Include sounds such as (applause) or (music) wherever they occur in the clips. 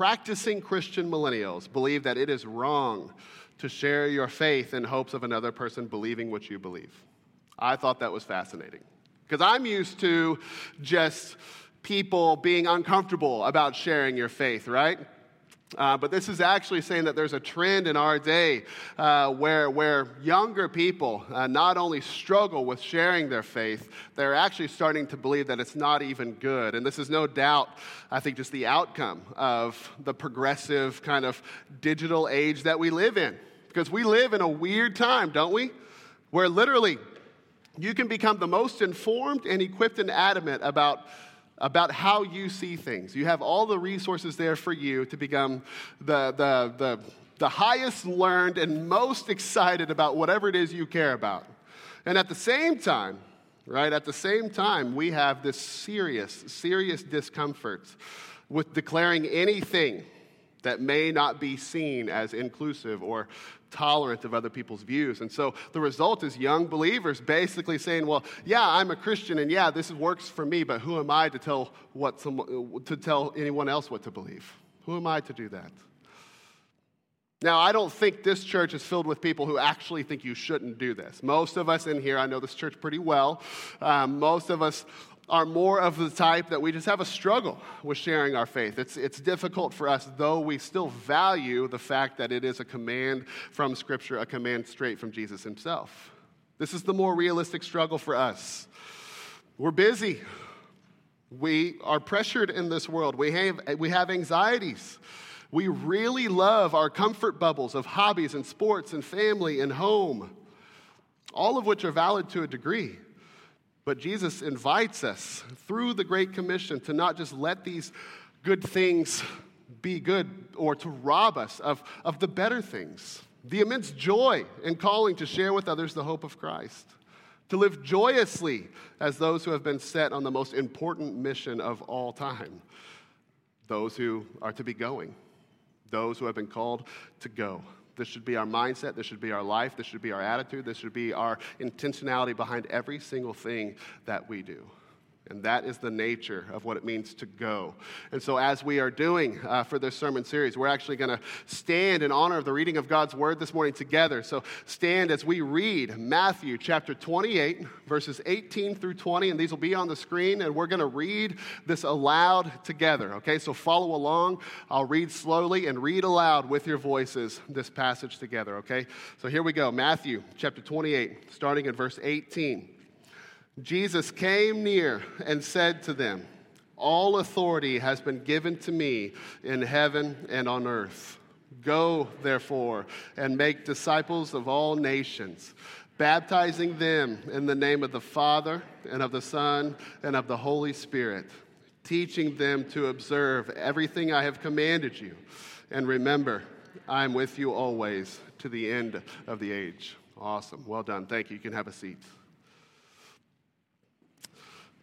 practicing Christian millennials believe that it is wrong to share your faith in hopes of another person believing what you believe. I thought that was fascinating because I'm used to just people being uncomfortable about sharing your faith, right? Uh, but this is actually saying that there's a trend in our day uh, where, where younger people uh, not only struggle with sharing their faith, they're actually starting to believe that it's not even good. And this is no doubt, I think, just the outcome of the progressive kind of digital age that we live in. Because we live in a weird time, don't we? Where literally you can become the most informed and equipped and adamant about about how you see things. You have all the resources there for you to become the, the, the, the highest learned and most excited about whatever it is you care about. And at the same time, right, at the same time, we have this serious, serious discomfort with declaring anything that may not be seen as inclusive or tolerant of other people's views. And so the result is young believers basically saying, well, yeah, I'm a Christian and yeah, this works for me, but who am I to tell, what some, to tell anyone else what to believe? Who am I to do that? Now, I don't think this church is filled with people who actually think you shouldn't do this. Most of us in here, I know this church pretty well, um, most of us are more of the type that we just have a struggle with sharing our faith. It's, it's difficult for us, though we still value the fact that it is a command from Scripture, a command straight from Jesus himself. This is the more realistic struggle for us. We're busy. We are pressured in this world. We have, we have anxieties. We really love our comfort bubbles of hobbies and sports and family and home, all of which are valid to a degree. But Jesus invites us through the Great Commission to not just let these good things be good or to rob us of, of the better things. The immense joy and calling to share with others the hope of Christ. To live joyously as those who have been set on the most important mission of all time. Those who are to be going. Those who have been called to go. This should be our mindset. This should be our life. This should be our attitude. This should be our intentionality behind every single thing that we do. And that is the nature of what it means to go. And so, as we are doing uh, for this sermon series, we're actually going to stand in honor of the reading of God's word this morning together. So, stand as we read Matthew chapter 28, verses 18 through 20. And these will be on the screen. And we're going to read this aloud together. Okay, so follow along. I'll read slowly and read aloud with your voices this passage together. Okay, so here we go Matthew chapter 28, starting at verse 18. Jesus came near and said to them, All authority has been given to me in heaven and on earth. Go, therefore, and make disciples of all nations, baptizing them in the name of the Father, and of the Son, and of the Holy Spirit, teaching them to observe everything I have commanded you. And remember, I am with you always to the end of the age. Awesome. Well done. Thank you. You can have a seat.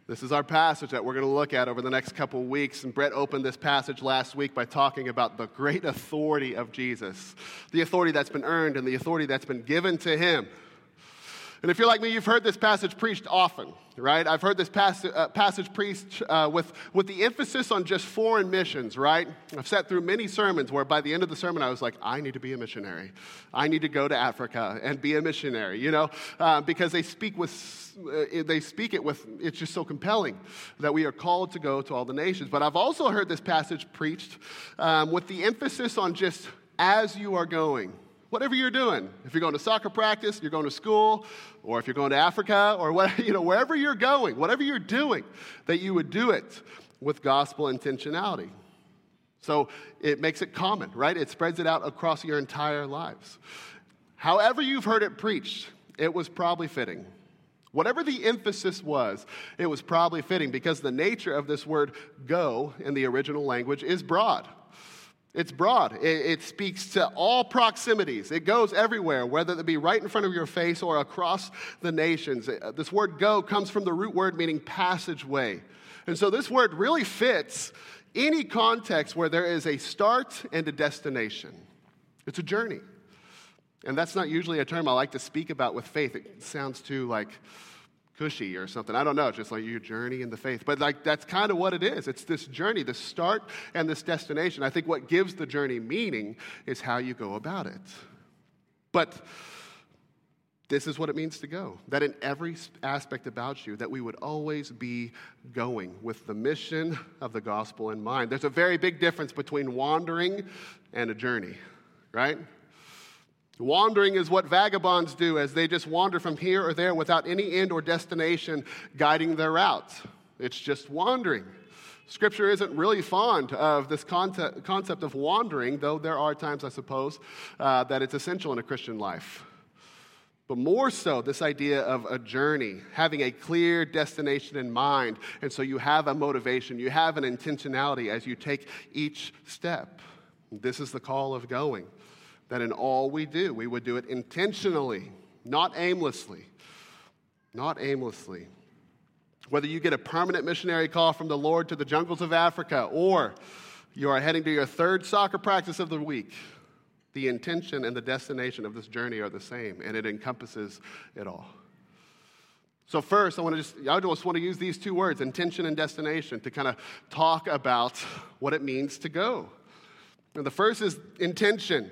This is our passage that we're going to look at over the next couple weeks. And Brett opened this passage last week by talking about the great authority of Jesus, the authority that's been earned and the authority that's been given to him. And if you're like me, you've heard this passage preached often, right? I've heard this pas- uh, passage preached uh, with, with the emphasis on just foreign missions, right? I've sat through many sermons where by the end of the sermon, I was like, I need to be a missionary. I need to go to Africa and be a missionary, you know, uh, because they speak with uh, they speak it with, it's just so compelling that we are called to go to all the nations. But I've also heard this passage preached um, with the emphasis on just as you are going whatever you're doing. If you're going to soccer practice, you're going to school, or if you're going to Africa, or what, (laughs) you know, wherever you're going, whatever you're doing, that you would do it with gospel intentionality. So it makes it common, right? It spreads it out across your entire lives. However, you've heard it preached, it was probably fitting. Whatever the emphasis was, it was probably fitting because the nature of this word go in the original language is broad. It's broad. It, it, speaks to all proximities. It goes everywhere, whether it be right in front of your face or across the nations. Uh, this word go comes from the root word meaning passageway. And so this word really fits any context where there is a start and a destination. It's a journey. And that's not usually a term I like to speak about with faith. It sounds too like cushy or something. I don't know. Just like your journey in the faith. But like that's kind of what it is. It's this journey, the start and this destination. I think what gives the journey meaning is how you go about it. But this is what it means to go. That in every aspect about you, that we would always be going with the mission of the gospel in mind. There's a very big difference between wandering and a journey, right? Wandering is what vagabonds do as they just wander from here or there without any end or destination guiding their routes. It's just wandering. Scripture isn't really fond of this concept, concept of wandering, though there are times, I suppose, uh, that it's essential in a Christian life. But more so, this idea of a journey, having a clear destination in mind. And so you have a motivation, you have an intentionality as you take each step. This is the call of going, that in all we do, we would do it intentionally, not aimlessly. Not aimlessly. Whether you get a permanent missionary call from the Lord to the jungles of Africa, or you are heading to your third soccer practice of the week, the intention and the destination of this journey are the same, and it encompasses it all. So first, I want to just I just want to use these two words, intention and destination, to kind of talk about what it means to go. And the first is intention.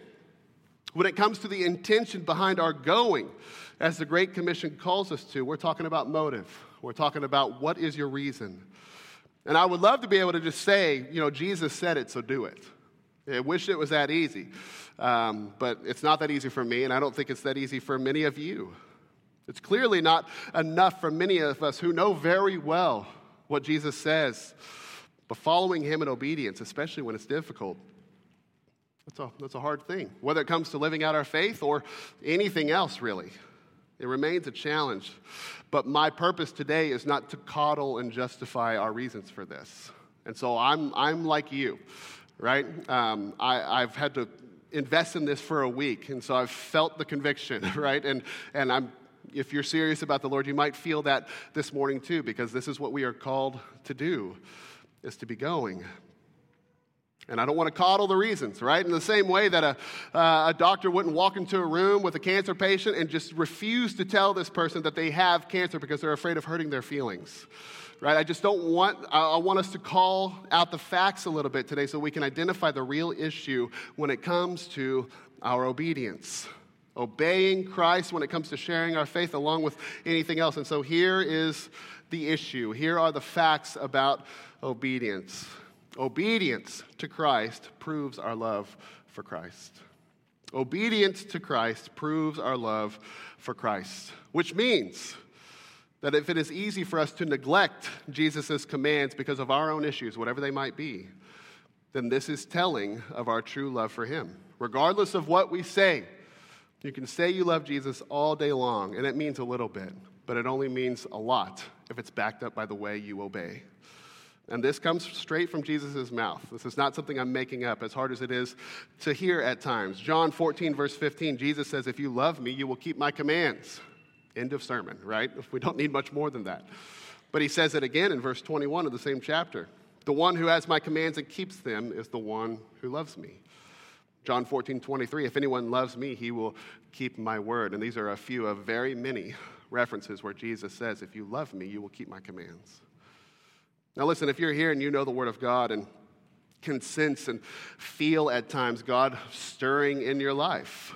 When it comes to the intention behind our going, as the Great Commission calls us to, we're talking about motive. We're talking about what is your reason. And I would love to be able to just say, you know, Jesus said it, so do it. I wish it was that easy. Um, but it's not that easy for me, and I don't think it's that easy for many of you. It's clearly not enough for many of us who know very well what Jesus says, but following him in obedience, especially when it's difficult, that's a, that's a hard thing. Whether it comes to living out our faith or anything else, really, it remains a challenge. But my purpose today is not to coddle and justify our reasons for this. And so I'm, I'm like you right? Um, I, I've had to invest in this for a week, and so I've felt the conviction, (laughs) right? And, and I'm, if you're serious about the Lord, you might feel that this morning too, because this is what we are called to do, is to be going. And I don't want to coddle the reasons, right? In the same way that a, uh, a doctor wouldn't walk into a room with a cancer patient and just refuse to tell this person that they have cancer because they're afraid of hurting their feelings right? I just don't want, I want us to call out the facts a little bit today so we can identify the real issue when it comes to our obedience. Obeying Christ when it comes to sharing our faith along with anything else. And so here is the issue. Here are the facts about obedience. Obedience to Christ proves our love for Christ. Obedience to Christ proves our love for Christ, which means that if it is easy for us to neglect Jesus' commands because of our own issues, whatever they might be, then this is telling of our true love for Him. Regardless of what we say, you can say you love Jesus all day long, and it means a little bit, but it only means a lot if it's backed up by the way you obey. And this comes straight from Jesus' mouth. This is not something I'm making up, as hard as it is to hear at times. John 14, verse 15, Jesus says, If you love me, you will keep my commands. End of sermon, right? (laughs) We don't need much more than that. But he says it again in verse 21 of the same chapter. The one who has my commands and keeps them is the one who loves me. John 14, 23, if anyone loves me, he will keep my word. And these are a few of very many references where Jesus says, if you love me, you will keep my commands. Now, listen, if you're here and you know the word of God and can sense and feel at times God stirring in your life,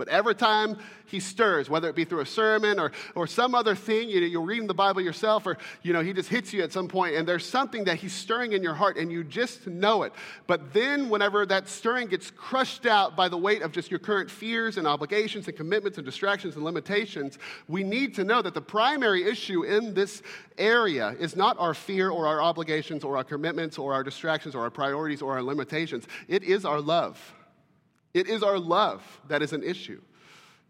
but every time he stirs, whether it be through a sermon or, or some other thing, you know, you're reading the Bible yourself, or you know, he just hits you at some point, and there's something that he's stirring in your heart, and you just know it. But then, whenever that stirring gets crushed out by the weight of just your current fears and obligations and commitments and distractions and limitations, we need to know that the primary issue in this area is not our fear or our obligations or our commitments or our distractions or our priorities or our limitations. It is our love. It is our love that is an issue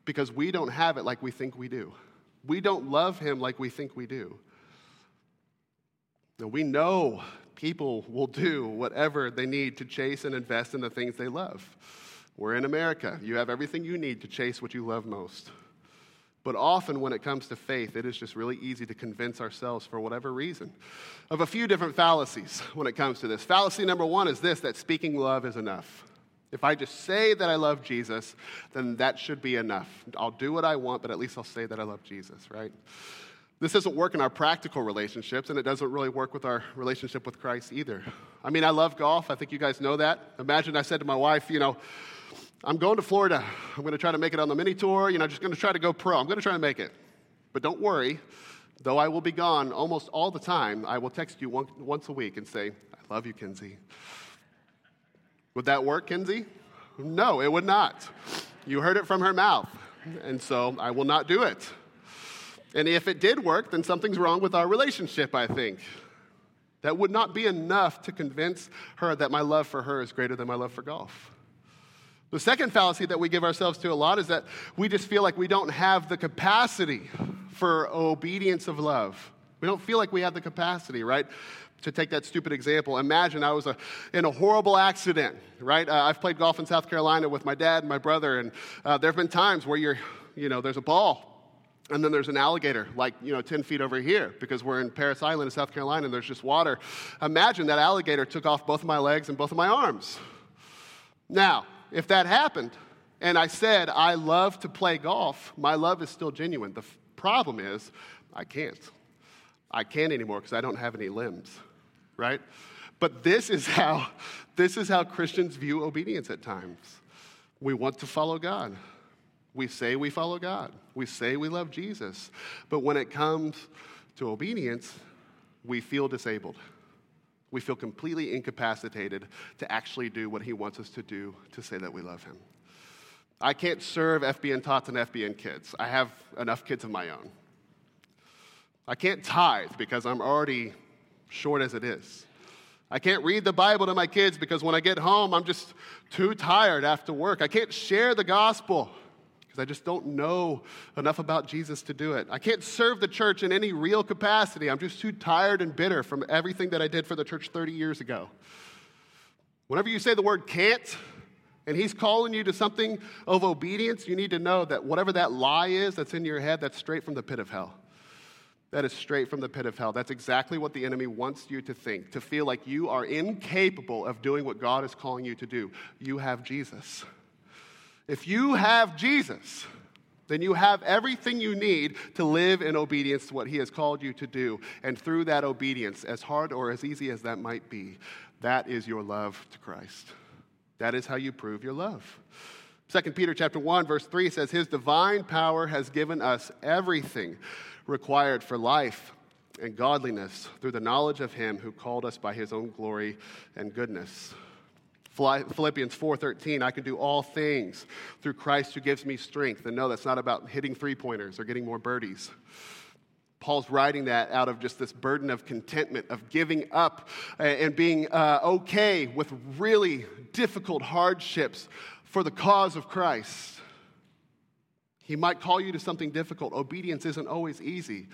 because we don't have it like we think we do. We don't love Him like we think we do. Now, we know people will do whatever they need to chase and invest in the things they love. We're in America. You have everything you need to chase what you love most. But often, when it comes to faith, it is just really easy to convince ourselves, for whatever reason, of a few different fallacies when it comes to this. Fallacy number one is this that speaking love is enough. If I just say that I love Jesus, then that should be enough. I'll do what I want, but at least I'll say that I love Jesus, right? This doesn't work in our practical relationships, and it doesn't really work with our relationship with Christ either. I mean, I love golf. I think you guys know that. Imagine I said to my wife, you know, I'm going to Florida. I'm going to try to make it on the mini tour. You know, just going to try to go pro. I'm going to try to make it. But don't worry, though I will be gone almost all the time, I will text you once a week and say, I love you, Kinsey. Would that work, Kinsey? No, it would not. You heard it from her mouth. And so I will not do it. And if it did work, then something's wrong with our relationship, I think. That would not be enough to convince her that my love for her is greater than my love for golf. The second fallacy that we give ourselves to a lot is that we just feel like we don't have the capacity for obedience of love. We don't feel like we have the capacity, right? To take that stupid example, imagine I was a, in a horrible accident, right? Uh, I've played golf in South Carolina with my dad and my brother, and uh, there have been times where you're, you know, there's a ball and then there's an alligator, like, you know, 10 feet over here, because we're in Parris Island in South Carolina and there's just water. Imagine that alligator took off both of my legs and both of my arms. Now, if that happened, and I said, I love to play golf, my love is still genuine. The f- problem is, I can't. I can't anymore because I don't have any limbs, right? But this is how this is how Christians view obedience at times. We want to follow God. We say we follow God. We say we love Jesus. But when it comes to obedience, we feel disabled. We feel completely incapacitated to actually do what He wants us to do to say that we love Him. I can't serve FBN tots and FBN kids. I have enough kids of my own. I can't tithe because I'm already short as it is. I can't read the Bible to my kids because when I get home, I'm just too tired after work. I can't share the gospel because I just don't know enough about Jesus to do it. I can't serve the church in any real capacity. I'm just too tired and bitter from everything that I did for the church 30 years ago. Whenever you say the word can't, and he's calling you to something of obedience, you need to know that whatever that lie is that's in your head, that's straight from the pit of hell. That is straight from the pit of hell. That's exactly what the enemy wants you to think, to feel like you are incapable of doing what God is calling you to do. You have Jesus. If you have Jesus, then you have everything you need to live in obedience to what He has called you to do. And through that obedience, as hard or as easy as that might be, that is your love to Christ. That is how you prove your love. 2 Peter chapter 1 verse 3 says his divine power has given us everything required for life and godliness through the knowledge of him who called us by his own glory and goodness. Philippians 4:13, I can do all things through Christ who gives me strength. And no, that's not about hitting three-pointers or getting more birdies. Paul's writing that out of just this burden of contentment, of giving up and being uh, okay with really difficult hardships for the cause of Christ. He might call you to something difficult. Obedience isn't always easy,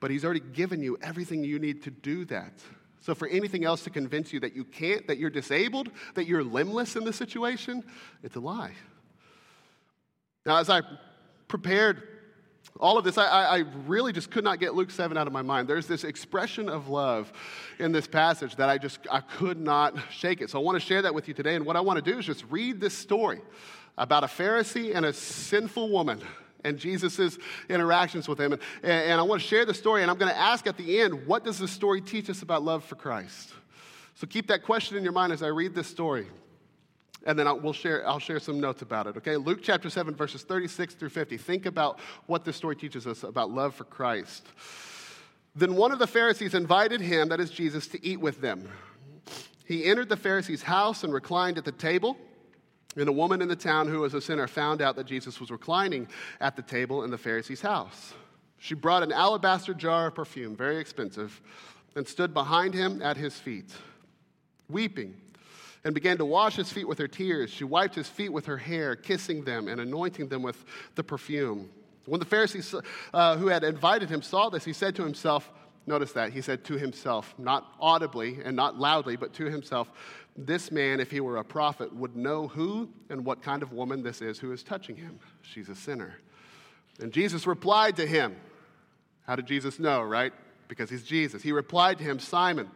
but He's already given you everything you need to do that. So, for anything else to convince you that you can't, that you're disabled, that you're limbless in the situation, it's a lie. Now, as I prepared all of this, I, I, really just could not get Luke 7 out of my mind. There's this expression of love in this passage that I just I could not shake it. So I want to share that with you today. And what I want to do is just read this story about a Pharisee and a sinful woman and Jesus' interactions with him. And, and I want to share the story, and I'm going to ask at the end, what does this story teach us about love for Christ? So keep that question in your mind as I read this story. And then I'll, we'll share, I'll share some notes about it, okay? Luke chapter 7, verses 36 through 50. Think about what this story teaches us about love for Christ. Then one of the Pharisees invited him, that is Jesus, to eat with them. He entered the Pharisee's house and reclined at the table. And a woman in the town who was a sinner found out that Jesus was reclining at the table in the Pharisee's house. She brought an alabaster jar of perfume, very expensive, and stood behind him at his feet, weeping, and began to wash his feet with her tears. She wiped his feet with her hair, kissing them and anointing them with the perfume. When the Pharisee uh, who had invited him saw this, he said to himself, Notice that. He said to himself, not audibly and not loudly, but to himself, this man, if he were a prophet, would know who and what kind of woman this is who is touching him. She's a sinner. And Jesus replied to him. How did Jesus know, right? Because he's Jesus. He replied to him, Simon,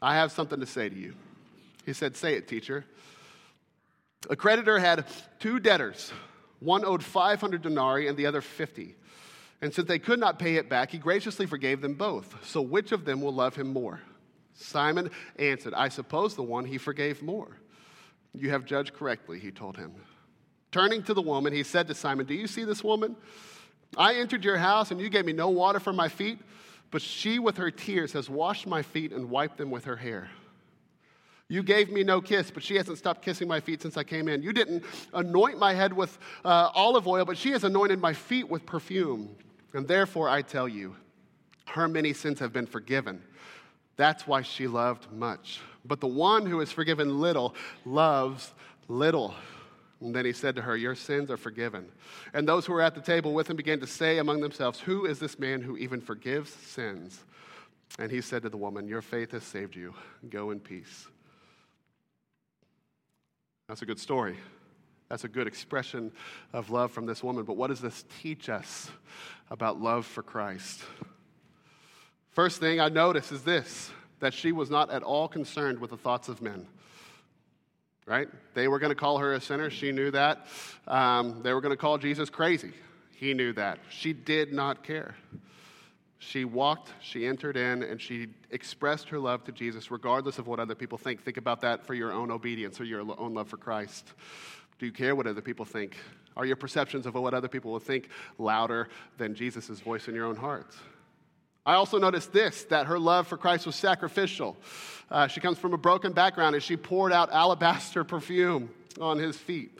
I have something to say to you. He said, Say it, teacher. A creditor had two debtors. One owed 500 denarii and the other 50. And since they could not pay it back, he graciously forgave them both. So which of them will love him more? Simon answered, I suppose the one he forgave more. You have judged correctly, he told him. Turning to the woman, he said to Simon, Do you see this woman? I entered your house, and you gave me no water for my feet, but she, with her tears, has washed my feet and wiped them with her hair. You gave me no kiss, but she hasn't stopped kissing my feet since I came in. You didn't anoint my head with uh, olive oil, but she has anointed my feet with perfume. And therefore, I tell you, her many sins have been forgiven. That's why she loved much. But the one who is forgiven little loves little. And then he said to her, Your sins are forgiven. And those who were at the table with him began to say among themselves, Who is this man who even forgives sins? And he said to the woman, Your faith has saved you. Go in peace. That's a good story. That's a good expression of love from this woman. But what does this teach us about love for Christ? First thing I notice is this that she was not at all concerned with the thoughts of men. Right? They were going to call her a sinner. She knew that. Um, they were going to call Jesus crazy. He knew that. She did not care. She walked, she entered in, and she expressed her love to Jesus regardless of what other people think. Think about that for your own obedience or your own love for Christ. Do you care what other people think? Are your perceptions of what other people will think louder than Jesus' voice in your own heart? I also noticed this that her love for Christ was sacrificial. Uh, she comes from a broken background and she poured out (laughs) alabaster perfume on his feet.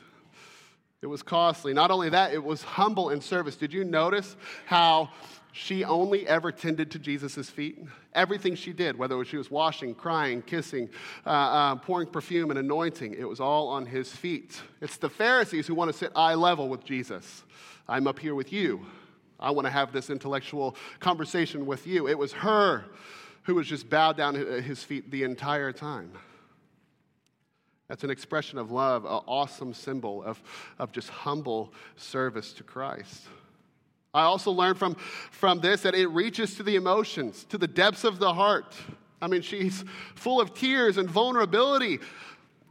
It was costly. Not only that, it was humble in service. Did you notice how she only ever tended to Jesus' feet. Everything she did, whether she was washing, crying, kissing, uh, uh, pouring perfume, and anointing, it was all on his feet. It's the Pharisees who want to sit eye level with Jesus. I'm up here with you. I want to have this intellectual conversation with you. It was her who was just bowed down at his feet the entire time. That's an expression of love, an awesome symbol of, of just humble service to Christ. I also learned from, from this that it reaches to the emotions, to the depths of the heart. I mean, she's full of tears and vulnerability,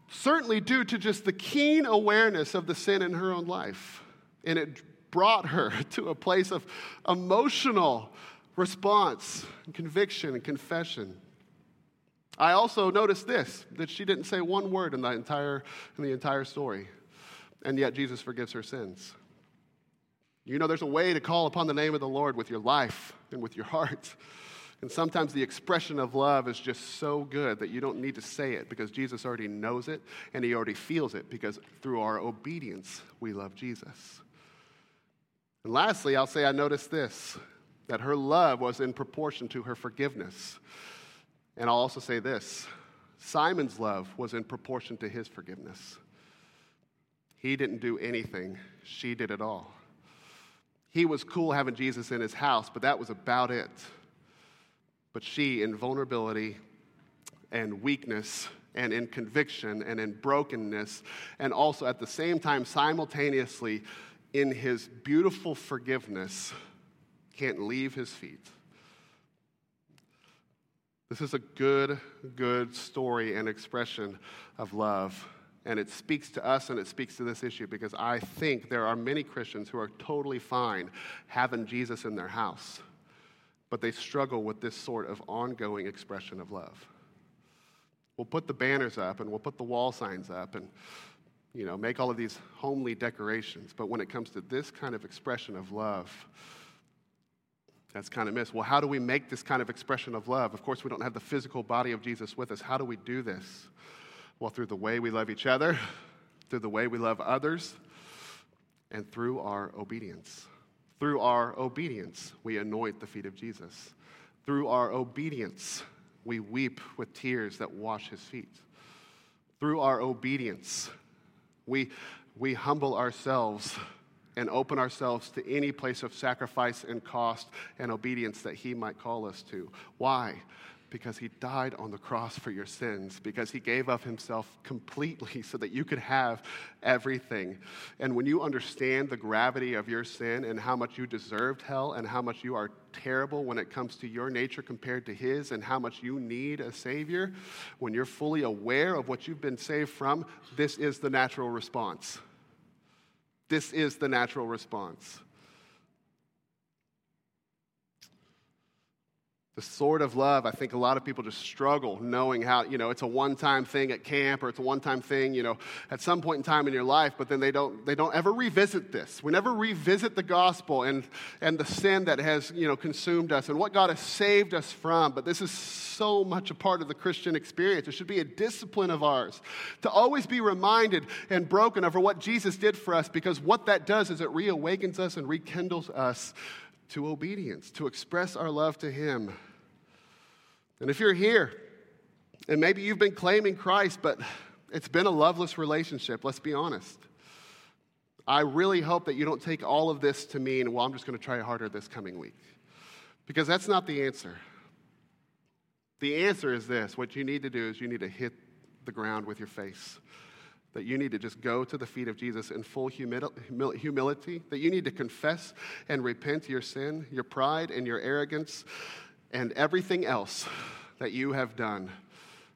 certainly due to just the keen awareness of the sin in her own life. And it brought her (laughs) to a place of emotional response, and conviction, and confession. I also noticed this that she didn't say one word in the entire, in the entire story, and yet Jesus forgives her sins. You know, there's a way to call upon the name of the Lord with your life and with your heart. And sometimes the expression of love is just so good that you don't need to say it because Jesus already knows it and he already feels it because through our obedience, we love Jesus. And lastly, I'll say I noticed this that her love was in proportion to her forgiveness. And I'll also say this Simon's love was in proportion to his forgiveness. He didn't do anything, she did it all. He was cool having Jesus in his house, but that was about it. But she, in vulnerability and weakness, and in conviction and in brokenness, and also at the same time, simultaneously, in his beautiful forgiveness, can't leave his feet. This is a good, good story and expression of love and it speaks to us and it speaks to this issue because I think there are many Christians who are totally fine having Jesus in their house, but they struggle with this sort of ongoing expression of love. We'll put the banners up and we'll put the wall signs up and you know, make all of these homely decorations, but when it comes to this kind of expression of love, that's kind of missed. Well, how do we make this kind of expression of love? Of course, we don't have the physical body of Jesus with us. How do we do this? Well, through the way we love each other, (laughs) through the way we love others, and through our obedience. Through our obedience, we anoint the feet of Jesus. Through our obedience, we weep with tears that wash his feet. Through our obedience, we, we humble ourselves and open ourselves to any place of sacrifice and cost and obedience that he might call us to. Why? Because he died on the cross for your sins, because he gave of himself completely (laughs) so that you could have everything. And when you understand the gravity of your sin and how much you deserved hell and how much you are terrible when it comes to your nature compared to his and how much you need a Savior, when you're fully aware of what you've been saved from, this is the natural response. This is the natural response. The sword of love, I think a lot of people just struggle knowing how, you know, it's a one time thing at camp or it's a one time thing, you know, at some point in time in your life, but then they don't, they don't ever revisit this. We never revisit the gospel and, and the sin that has, you know, consumed us and what God has saved us from. But this is so much a part of the Christian experience. It should be a discipline of ours to always be reminded and broken over what Jesus did for us because what that does is it reawakens us and rekindles us to obedience, to express our love to Him. And if you're here, and maybe you've been claiming Christ, but it's been a loveless relationship, let's be honest. I really hope that you don't take all of this to mean, well, I'm just going to try harder this coming week. Because that's not the answer. The answer is this what you need to do is you need to hit the ground with your face. That you need to just go to the feet of Jesus in full humility, that you need to confess and repent your sin, your pride, and your arrogance and everything else that you have done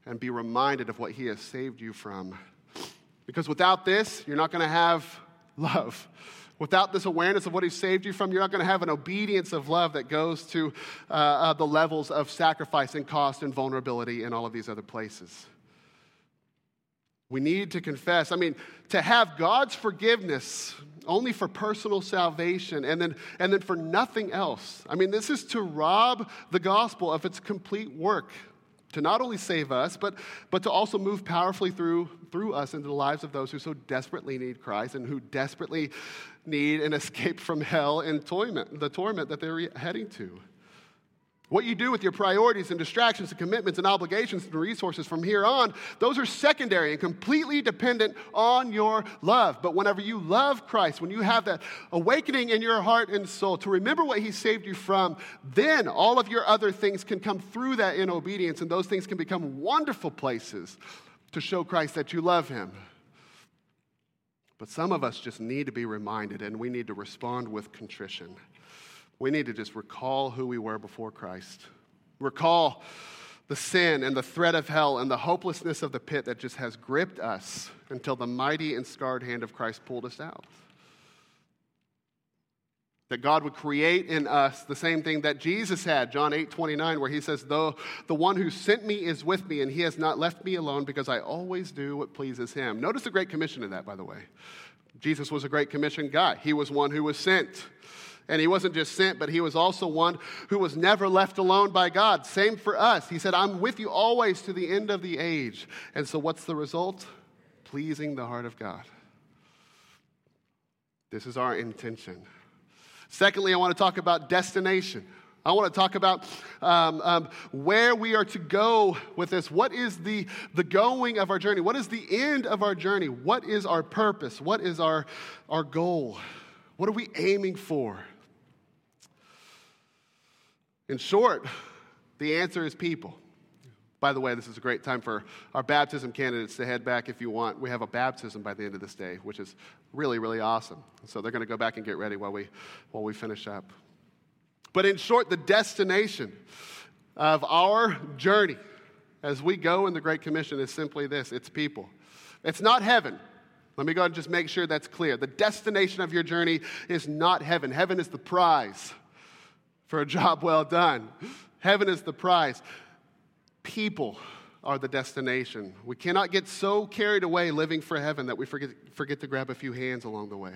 and be reminded of what He has saved you from. Because without this, you're not going to have love. Without this awareness of what He saved you from, you're not going to have an obedience of love that goes to uh, uh, the levels of sacrifice and cost and vulnerability in all of these other places. We need to confess. I mean, to have God's forgiveness only for personal salvation and then, and then for nothing else. I mean, this is to rob the gospel of its complete work to not only save us, but, but to also move powerfully through, through us into the lives of those who so desperately need Christ and who desperately need an (laughs) escape from hell and torment, the torment that they're heading to. What you do with your priorities and distractions and commitments and obligations and resources from here on, those are secondary and completely dependent on your love. But whenever you love Christ, when you have that awakening in your heart and soul to remember what He saved you from, then all of your other things can come through that in obedience, and those things can become wonderful places to show Christ that you love Him. But some of us just need to be reminded, and we need to respond with contrition we need to just recall who we were before Christ. Recall the sin and the threat of hell and the hopelessness of the pit that just has gripped us until the mighty and scarred hand of Christ pulled us out. That God would create in us the same thing that Jesus had, John 8 29, where he says, Though the one who sent me is with me, and he has not left me alone because I always do what pleases him. Notice the Great Commission in that, by the way. Jesus was a Great Commission guy, he was one who was sent. And he wasn't just sent, but he was also one who was never left alone by God. Same for us. He said, I'm with you always to the end of the age. And so, what's the result? Pleasing the heart of God. This is our intention. Secondly, I want to talk about destination. I want to talk about um, um, where we are to go with this. What is the, the going of our journey? What is the end of our journey? What is our purpose? What is our, our goal? What are we aiming for? In short, the answer is people. By the way, this is a great time for our baptism candidates to head back if you want. We have a baptism by the end of this day, which is really, really awesome. So they're going to go back and get ready while we, while we finish up. But in short, the destination of our journey as we go in the Great Commission is simply this it's people. It's not heaven. Let me go and just make sure that's clear. The destination of your journey is not heaven, heaven is the prize for a job (laughs) well done. Heaven is the prize. People are the destination. We cannot get so carried away living for heaven that we forget, forget to grab a few hands along the way.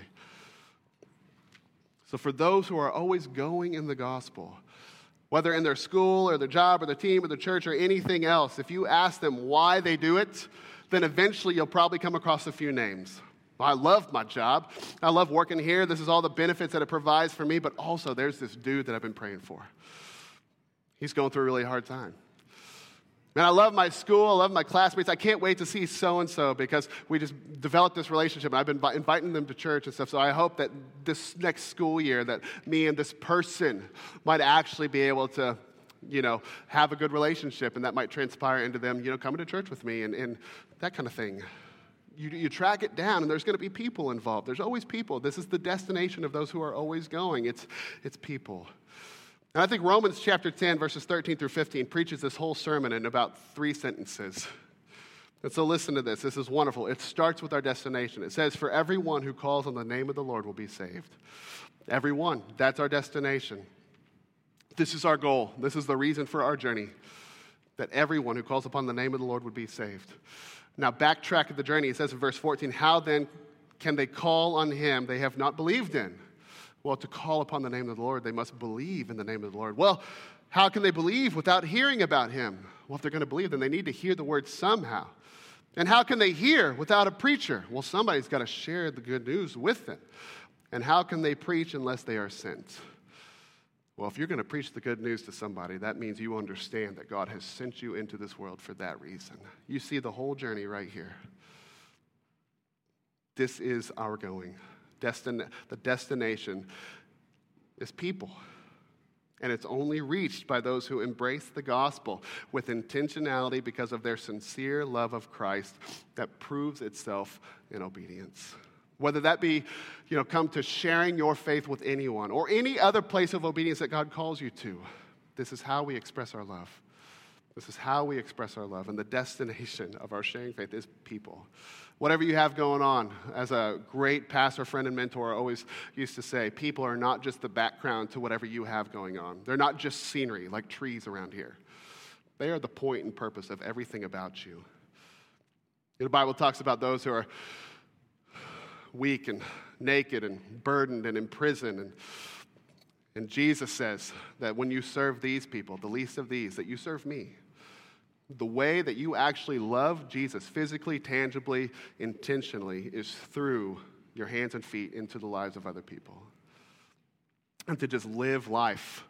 So, for those who are always going in the gospel, whether in their school or their job or their team or their church or anything else, if you ask them why they do it, then eventually you'll probably come across a few names. I love my job. I love working here. This is all the benefits that it provides for me, but also there's this dude that I've been praying for. He's going through a really hard time. Man, I love my school. I love my classmates. I can't wait to see so and so because we just developed this relationship and I've been inviting them to church and stuff. So I hope that this next school year that me and this person might actually be able to, you know, have a good relationship and that might transpire into them, you know, coming to church with me and, and that kind of thing you, you track it down and there's going to be people involved. There's always people. This is the destination of those who are always going. It's, it's people. And I think Romans chapter 10, verses 13 through 15, preaches this whole sermon in about three sentences. And so listen to this. This is wonderful. It starts with our destination. It says, For everyone who calls on the name of the Lord will be saved. Everyone. That's our destination. This is our goal. This is the reason for our journey that everyone who calls upon the name of the Lord would be saved. Now, backtrack of the journey, it says in verse 14, How then can they call on him they have not believed in? Well, to call upon the name of the Lord, they must believe in the name of the Lord. Well, how can they believe without hearing about him? Well, if they're going to believe, then they need to hear the word somehow. And how can they hear without a preacher? Well, somebody's got to share the good news with them. And how can they preach unless they are sent? Well, if you're going to preach the good news to somebody, that means you understand that God has sent you into this world for that reason. You see the whole journey right here. This is our going. Destin- the destination is people. And it's only reached by those who embrace the gospel with intentionality because of their sincere love of Christ that proves itself in obedience. Whether that be, you know, come to sharing your faith with anyone or any other place of obedience that God calls you to, this is how we express our love. This is how we express our love. And the destination of our sharing faith is people. Whatever you have going on, as a great pastor, friend, and mentor always used to say, people are not just the background to whatever you have going on. They're not just scenery like trees around here. They are the point and purpose of everything about you. The Bible talks about those who are weak and naked and burdened and in prison. And, and Jesus says that when you serve these people, the least of these, that you serve me the way that you actually love Jesus physically, tangibly, intentionally is through your hands and feet into the lives of other people. And to just live life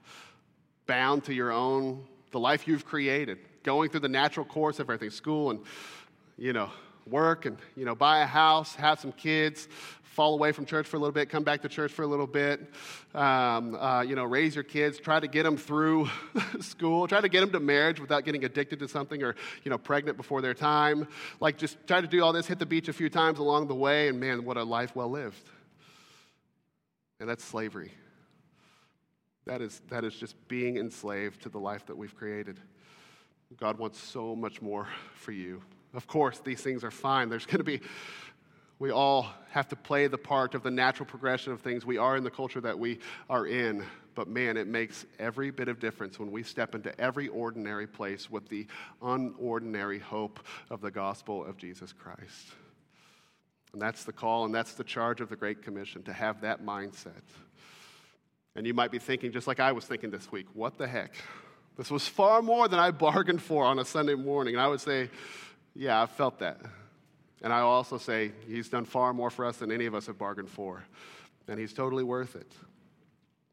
bound to your own, the life you've created, going through the natural course of everything school and, you know, work and, you know, buy a house, have some kids, fall away from church for a little bit, come back to church for a little bit, um, uh, you know, raise your kids, try to get them through (laughs) school, try to get them to marriage without getting addicted to something or, you know, pregnant before their time. Like, just try to do all this, hit the beach a few times along the way, and man, what a life well lived. And that's slavery. That is, that is just being enslaved to the life that we've created. God wants so much more for you. Of course, these things are fine. There's going to be we all have to play the part of the natural progression of things. We are in the culture that we are in. But man, it makes every bit of difference when we step into every ordinary place with the unordinary hope of the gospel of Jesus Christ. And that's the call, and that's the charge of the Great Commission to have that mindset. And you might be thinking, just like I was thinking this week, what the heck? This was far more than I bargained for on a Sunday morning. And I would say, yeah, I felt that. And I also say, He's done far more for us than any of us have bargained for. And He's totally worth it.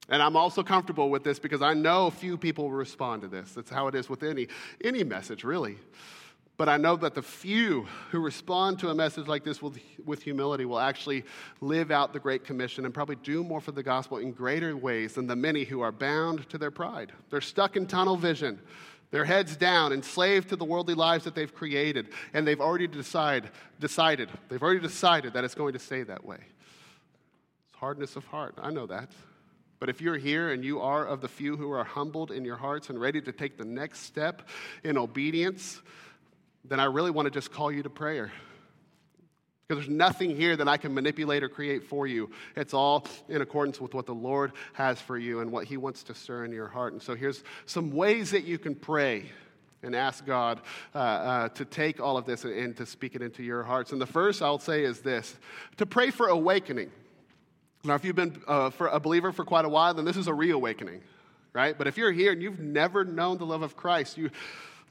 And I'm also comfortable with this because I know few people will respond to this. That's how it is with any, any message, really. But I know that the few who respond to a message like this with, with humility will actually live out the Great Commission and probably do more for the gospel in greater ways than the many who are bound to their pride. They're stuck in tunnel vision their heads down, enslaved to the worldly lives that they've created, and they've already decide, decided, they've already decided that it's going to stay that way. It's hardness of heart. I know that. But if you're here and you are of the few who are humbled in your hearts and ready to take the next step in obedience, then I really want to just call you to prayer. Because there's nothing here that I can manipulate or create for you. It's all in accordance with what the Lord has for you and what He wants to stir in your heart. And so here's some ways that you can pray and ask God uh, uh, to take all of this and to speak it into your hearts. And the first I'll say is this to pray for awakening. Now, if you've been uh, for a believer for quite a while, then this is a reawakening, right? But if you're here and you've never known the love of Christ, you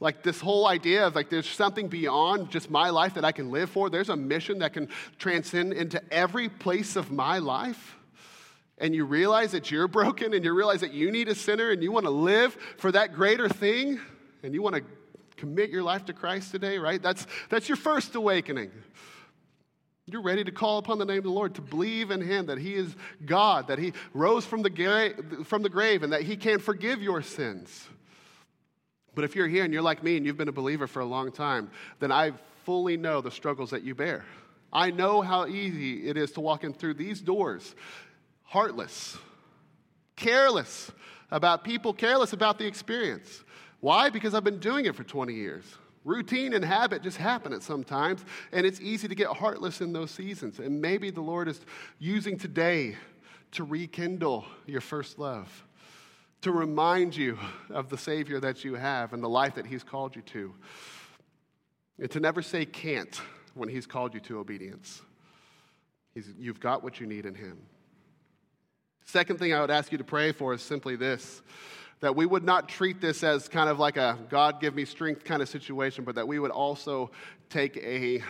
like this whole idea of like there's something beyond just my life that I can live for. There's a mission that can transcend into every place of my life. And you realize that you're broken and you realize that you need a sinner and you want to live for that greater thing and you want to commit your life to Christ today, right? That's, that's your first awakening. You're ready to call upon the name of the Lord, to believe in Him, that He is God, that He rose from the, gra- from the grave, and that He can forgive your sins. But if you're here and you're like me and you've been a believer for a long time, then I fully know the struggles that you bear. I know how easy it is to walk in through these doors heartless, careless about people, careless about the experience. Why? Because I've been doing it for 20 years. Routine and habit just happen at some times, and it's easy to get heartless in those seasons. And maybe the Lord is using today to rekindle your first love to remind you of the Savior that you have and the life that He's called you to. And to never say can't when He's called you to obedience. He's, you've got what you need in Him. Second thing I would ask you to pray for is simply this that we would not treat this as kind of like a God give me strength kind of situation, but that we would also take a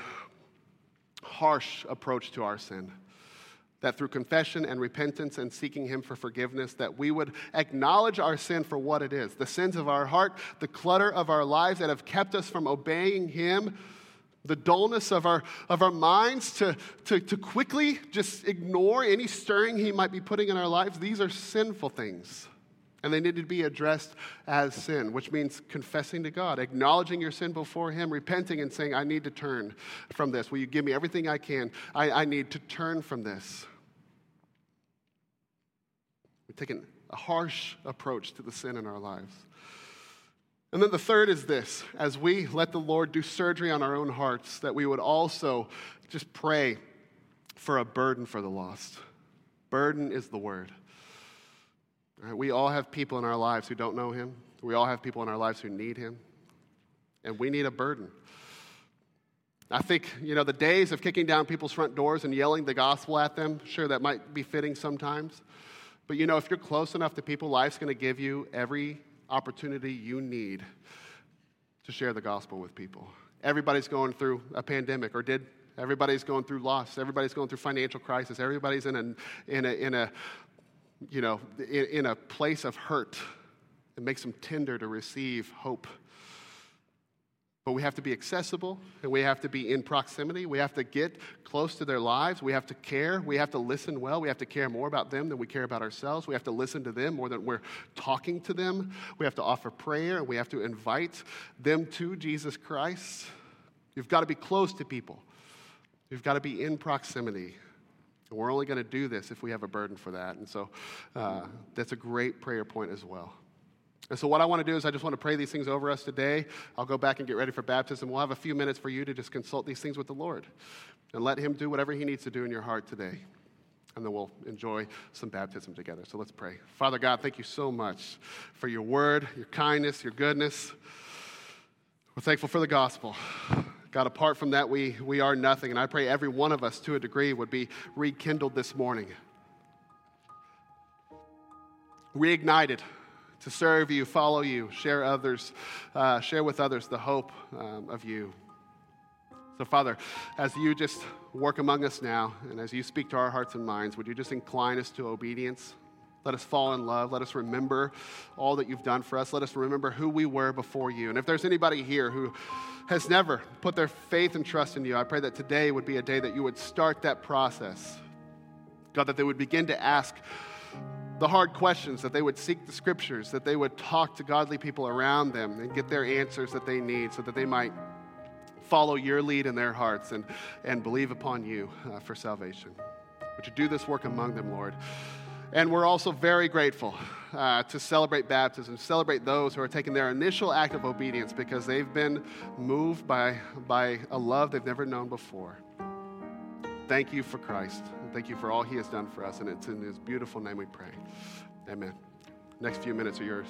harsh approach to our sin that through confession and repentance and seeking him for forgiveness that we would acknowledge our sin for what it is the sins of our heart the clutter of our lives that have kept us from obeying him the dullness of our, of our minds to, to, to quickly just ignore any stirring he might be putting in our lives these are sinful things and they need to be addressed as sin, which means confessing to God, acknowledging your sin before Him, repenting and saying, I need to turn from this. Will you give me everything I can? I, I need to turn from this. We've taken a harsh approach to the sin in our lives. And then the third is this as we let the Lord do surgery on our own hearts, that we would also just pray for a burden for the lost. Burden is the word. Right, we all have people in our lives who don't know Him, we all have people in our lives who need Him, and we need a burden. I think, you know, the days of kicking down people's front doors and yelling the gospel at them, sure, that might be fitting sometimes. But you know, if you're close enough to people, life's going to give you every opportunity you need to share the gospel with people. Everybody's going through a pandemic or did. Everybody's going through loss. Everybody's going through financial crisis. Everybody's in a, in a, in a you know, in, in a place of hurt. It makes them tender to receive hope. But we have to be accessible and we have to be in proximity. We have to get close to their lives. We have to care. We have to listen well. We have to care more about them than we care about ourselves. We have to listen to them more than we're talking to them. We have to offer prayer and we have to invite them to Jesus Christ. You've got to be close to people, you've got to be in proximity. And we're only going to do this if we have a burden for that. And so uh, that's a great prayer point as well. And so, what I want to do is, I just want to pray these things over us today. I'll go back and get ready for baptism. We'll have a few minutes for you to just consult these things with the Lord and let Him do whatever He needs to do in your heart today. And then we'll enjoy some baptism together. So, let's pray. Father God, thank you so much for your word, your kindness, your goodness. We're thankful for the gospel. God, apart from that, we, we are nothing. And I pray every one of us, to a degree, would be rekindled this morning, reignited to serve you, follow you, share others, uh, share with others the hope um, of you. So, Father, as you just work among us now, and as you speak to our hearts and minds, would you just incline us to obedience? Let us fall in love. Let us remember all that you've done for us. Let us remember who we were before you. And if there's anybody here who has never put their faith and trust in you, I pray that today would be a day that you would start that process. God, that they would begin to ask the hard questions, that they would seek the scriptures, that they would talk to godly people around them and get their answers that they need so that they might follow your lead in their hearts and, and believe upon you uh, for salvation. Would you do this work among them, Lord? And we're also very grateful uh, to celebrate baptism, celebrate those who are taking their initial act of obedience because they've been moved by, by a love they've never known before. Thank you for Christ. Thank you for all he has done for us. And it's in his beautiful name we pray. Amen. Next few minutes are yours.